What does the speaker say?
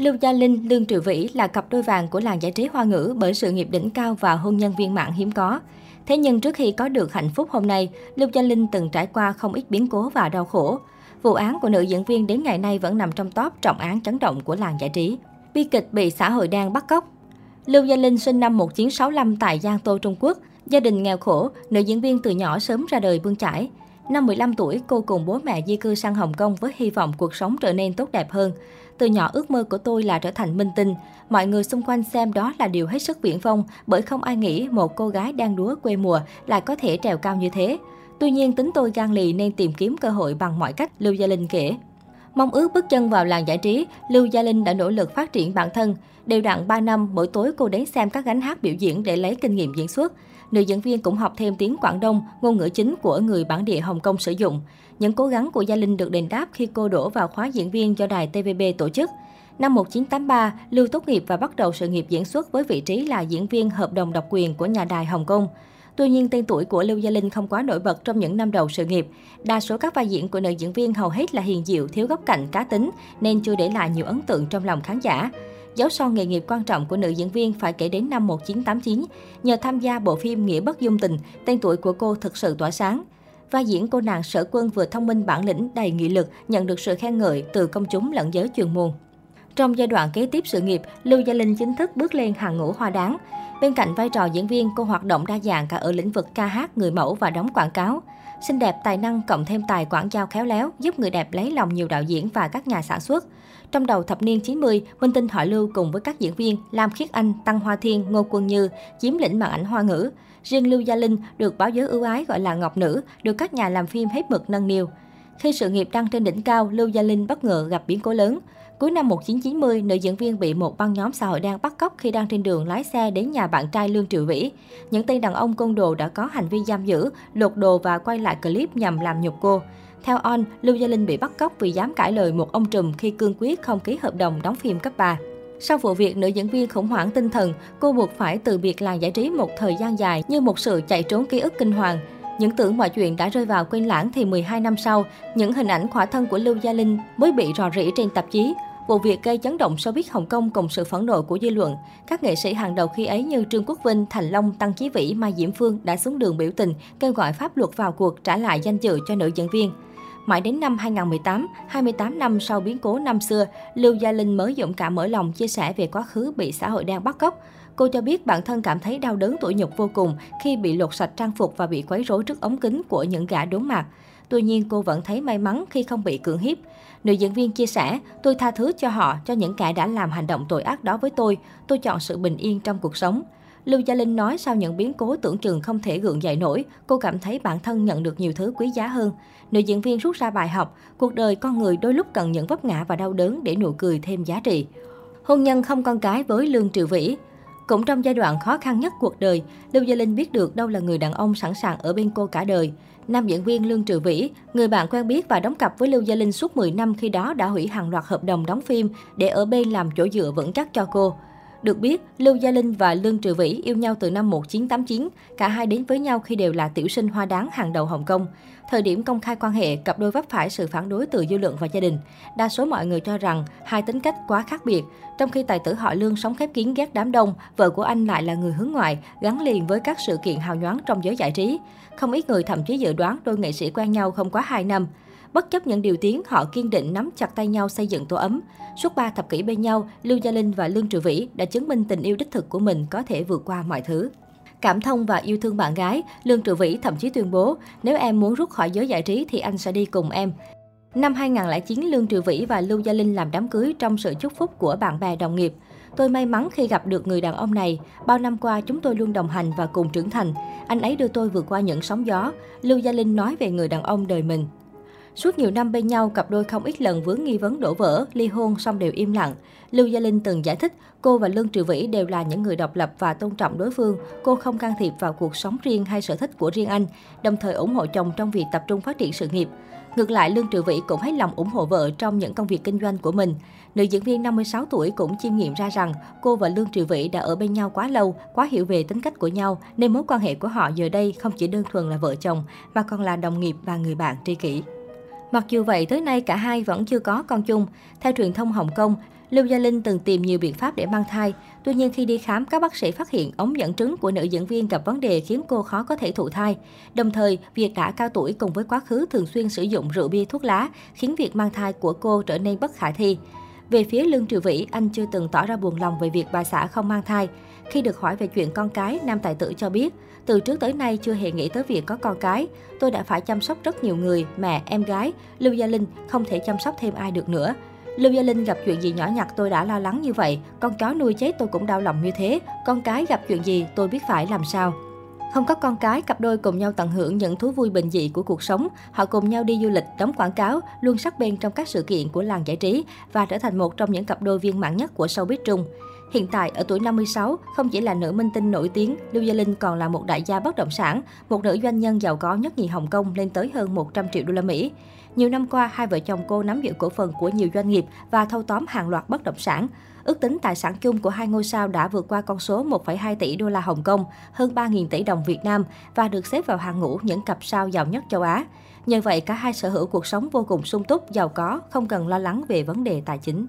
Lưu Gia Linh, Lương Triệu Vĩ là cặp đôi vàng của làng giải trí hoa ngữ bởi sự nghiệp đỉnh cao và hôn nhân viên mãn hiếm có. Thế nhưng trước khi có được hạnh phúc hôm nay, Lưu Gia Linh từng trải qua không ít biến cố và đau khổ. Vụ án của nữ diễn viên đến ngày nay vẫn nằm trong top trọng án chấn động của làng giải trí. Bi kịch bị xã hội đen bắt cóc. Lưu Gia Linh sinh năm 1965 tại Giang Tô, Trung Quốc. Gia đình nghèo khổ, nữ diễn viên từ nhỏ sớm ra đời bươn chải. Năm 15 tuổi, cô cùng bố mẹ di cư sang Hồng Kông với hy vọng cuộc sống trở nên tốt đẹp hơn. Từ nhỏ ước mơ của tôi là trở thành minh tinh. Mọi người xung quanh xem đó là điều hết sức viễn vông bởi không ai nghĩ một cô gái đang đúa quê mùa lại có thể trèo cao như thế. Tuy nhiên tính tôi gan lì nên tìm kiếm cơ hội bằng mọi cách, Lưu Gia Linh kể. Mong ước bước chân vào làng giải trí, Lưu Gia Linh đã nỗ lực phát triển bản thân. Đều đặn 3 năm, mỗi tối cô đến xem các gánh hát biểu diễn để lấy kinh nghiệm diễn xuất. Nữ diễn viên cũng học thêm tiếng Quảng Đông, ngôn ngữ chính của người bản địa Hồng Kông sử dụng. Những cố gắng của Gia Linh được đền đáp khi cô đổ vào khóa diễn viên do đài TVB tổ chức. Năm 1983, Lưu tốt nghiệp và bắt đầu sự nghiệp diễn xuất với vị trí là diễn viên hợp đồng độc quyền của nhà đài Hồng Kông. Tuy nhiên, tên tuổi của Lưu Gia Linh không quá nổi bật trong những năm đầu sự nghiệp. Đa số các vai diễn của nữ diễn viên hầu hết là hiền diệu, thiếu góc cạnh, cá tính, nên chưa để lại nhiều ấn tượng trong lòng khán giả. Dấu son nghề nghiệp quan trọng của nữ diễn viên phải kể đến năm 1989. Nhờ tham gia bộ phim Nghĩa bất dung tình, tên tuổi của cô thực sự tỏa sáng. Vai diễn cô nàng sở quân vừa thông minh bản lĩnh, đầy nghị lực, nhận được sự khen ngợi từ công chúng lẫn giới truyền môn. Trong giai đoạn kế tiếp sự nghiệp, Lưu Gia Linh chính thức bước lên hàng ngũ hoa đáng. Bên cạnh vai trò diễn viên, cô hoạt động đa dạng cả ở lĩnh vực ca hát, người mẫu và đóng quảng cáo. Xinh đẹp, tài năng cộng thêm tài quảng giao khéo léo giúp người đẹp lấy lòng nhiều đạo diễn và các nhà sản xuất. Trong đầu thập niên 90, Minh Tinh họ Lưu cùng với các diễn viên Lam Khiết Anh, Tăng Hoa Thiên, Ngô Quân Như chiếm lĩnh màn ảnh hoa ngữ. Riêng Lưu Gia Linh được báo giới ưu ái gọi là Ngọc Nữ, được các nhà làm phim hết mực nâng niu. Khi sự nghiệp đang trên đỉnh cao, Lưu Gia Linh bất ngờ gặp biến cố lớn. Cuối năm 1990, nữ diễn viên bị một băng nhóm xã hội đen bắt cóc khi đang trên đường lái xe đến nhà bạn trai Lương Triệu Vĩ. Những tên đàn ông côn đồ đã có hành vi giam giữ, lột đồ và quay lại clip nhằm làm nhục cô. Theo On, Lưu Gia Linh bị bắt cóc vì dám cãi lời một ông trùm khi cương quyết không ký hợp đồng đóng phim cấp 3. Sau vụ việc, nữ diễn viên khủng hoảng tinh thần, cô buộc phải từ biệt làng giải trí một thời gian dài như một sự chạy trốn ký ức kinh hoàng. Những tưởng mọi chuyện đã rơi vào quên lãng thì 12 năm sau, những hình ảnh khỏa thân của Lưu Gia Linh mới bị rò rỉ trên tạp chí. Vụ việc gây chấn động showbiz Hồng Kông cùng sự phẫn nộ của dư luận. Các nghệ sĩ hàng đầu khi ấy như Trương Quốc Vinh, Thành Long, Tăng Chí Vĩ, Mai Diễm Phương đã xuống đường biểu tình, kêu gọi pháp luật vào cuộc trả lại danh dự cho nữ diễn viên. Mãi đến năm 2018, 28 năm sau biến cố năm xưa, Lưu Gia Linh mới dũng cảm mở lòng chia sẻ về quá khứ bị xã hội đen bắt cóc. Cô cho biết bản thân cảm thấy đau đớn tủi nhục vô cùng khi bị lột sạch trang phục và bị quấy rối trước ống kính của những gã đốn mặt. Tuy nhiên, cô vẫn thấy may mắn khi không bị cưỡng hiếp. Nữ diễn viên chia sẻ, tôi tha thứ cho họ, cho những kẻ đã làm hành động tội ác đó với tôi. Tôi chọn sự bình yên trong cuộc sống. Lưu Gia Linh nói sau những biến cố tưởng chừng không thể gượng dậy nổi, cô cảm thấy bản thân nhận được nhiều thứ quý giá hơn. Nữ diễn viên rút ra bài học, cuộc đời con người đôi lúc cần những vấp ngã và đau đớn để nụ cười thêm giá trị. Hôn nhân không con cái với Lương Triệu Vĩ cũng trong giai đoạn khó khăn nhất cuộc đời, Lưu Gia Linh biết được đâu là người đàn ông sẵn sàng ở bên cô cả đời. Nam diễn viên Lương trừ Vĩ, người bạn quen biết và đóng cặp với Lưu Gia Linh suốt 10 năm khi đó đã hủy hàng loạt hợp đồng đóng phim để ở bên làm chỗ dựa vững chắc cho cô. Được biết, Lưu Gia Linh và Lương Trừ Vĩ yêu nhau từ năm 1989, cả hai đến với nhau khi đều là tiểu sinh hoa đáng hàng đầu Hồng Kông. Thời điểm công khai quan hệ, cặp đôi vấp phải sự phản đối từ dư luận và gia đình. Đa số mọi người cho rằng hai tính cách quá khác biệt. Trong khi tài tử họ Lương sống khép kín ghét đám đông, vợ của anh lại là người hướng ngoại, gắn liền với các sự kiện hào nhoáng trong giới giải trí. Không ít người thậm chí dự đoán đôi nghệ sĩ quen nhau không quá 2 năm. Bất chấp những điều tiếng, họ kiên định nắm chặt tay nhau xây dựng tổ ấm. Suốt 3 thập kỷ bên nhau, Lưu Gia Linh và Lương Triệu Vĩ đã chứng minh tình yêu đích thực của mình có thể vượt qua mọi thứ. Cảm thông và yêu thương bạn gái, Lương Triệu Vĩ thậm chí tuyên bố, nếu em muốn rút khỏi giới giải trí thì anh sẽ đi cùng em. Năm 2009, Lương Triệu Vĩ và Lưu Gia Linh làm đám cưới trong sự chúc phúc của bạn bè đồng nghiệp. Tôi may mắn khi gặp được người đàn ông này. Bao năm qua chúng tôi luôn đồng hành và cùng trưởng thành. Anh ấy đưa tôi vượt qua những sóng gió. Lưu Gia Linh nói về người đàn ông đời mình. Suốt nhiều năm bên nhau, cặp đôi không ít lần vướng nghi vấn đổ vỡ, ly hôn song đều im lặng. Lưu Gia Linh từng giải thích, cô và Lương Trừ Vĩ đều là những người độc lập và tôn trọng đối phương. Cô không can thiệp vào cuộc sống riêng hay sở thích của riêng anh, đồng thời ủng hộ chồng trong việc tập trung phát triển sự nghiệp. Ngược lại, Lương Trừ Vĩ cũng hết lòng ủng hộ vợ trong những công việc kinh doanh của mình. Nữ diễn viên 56 tuổi cũng chiêm nghiệm ra rằng cô và Lương Trừ Vĩ đã ở bên nhau quá lâu, quá hiểu về tính cách của nhau, nên mối quan hệ của họ giờ đây không chỉ đơn thuần là vợ chồng, mà còn là đồng nghiệp và người bạn tri kỷ. Mặc dù vậy, tới nay cả hai vẫn chưa có con chung. Theo truyền thông Hồng Kông, Lưu Gia Linh từng tìm nhiều biện pháp để mang thai. Tuy nhiên khi đi khám, các bác sĩ phát hiện ống dẫn trứng của nữ diễn viên gặp vấn đề khiến cô khó có thể thụ thai. Đồng thời, việc đã cao tuổi cùng với quá khứ thường xuyên sử dụng rượu bia thuốc lá khiến việc mang thai của cô trở nên bất khả thi. Về phía Lương Triều Vĩ, anh chưa từng tỏ ra buồn lòng về việc bà xã không mang thai. Khi được hỏi về chuyện con cái, nam tài tử cho biết, từ trước tới nay chưa hề nghĩ tới việc có con cái. Tôi đã phải chăm sóc rất nhiều người, mẹ, em gái. Lưu Gia Linh không thể chăm sóc thêm ai được nữa. Lưu Gia Linh gặp chuyện gì nhỏ nhặt tôi đã lo lắng như vậy. Con chó nuôi chết tôi cũng đau lòng như thế. Con cái gặp chuyện gì tôi biết phải làm sao. Không có con cái, cặp đôi cùng nhau tận hưởng những thú vui bình dị của cuộc sống. Họ cùng nhau đi du lịch, đóng quảng cáo, luôn sắc bên trong các sự kiện của làng giải trí và trở thành một trong những cặp đôi viên mãn nhất của showbiz Trung. Hiện tại, ở tuổi 56, không chỉ là nữ minh tinh nổi tiếng, Lưu Gia Linh còn là một đại gia bất động sản, một nữ doanh nhân giàu có nhất nhì Hồng Kông lên tới hơn 100 triệu đô la Mỹ. Nhiều năm qua, hai vợ chồng cô nắm giữ cổ phần của nhiều doanh nghiệp và thâu tóm hàng loạt bất động sản. Ước tính tài sản chung của hai ngôi sao đã vượt qua con số 1,2 tỷ đô la Hồng Kông, hơn 3.000 tỷ đồng Việt Nam và được xếp vào hàng ngũ những cặp sao giàu nhất châu Á. Nhờ vậy, cả hai sở hữu cuộc sống vô cùng sung túc, giàu có, không cần lo lắng về vấn đề tài chính.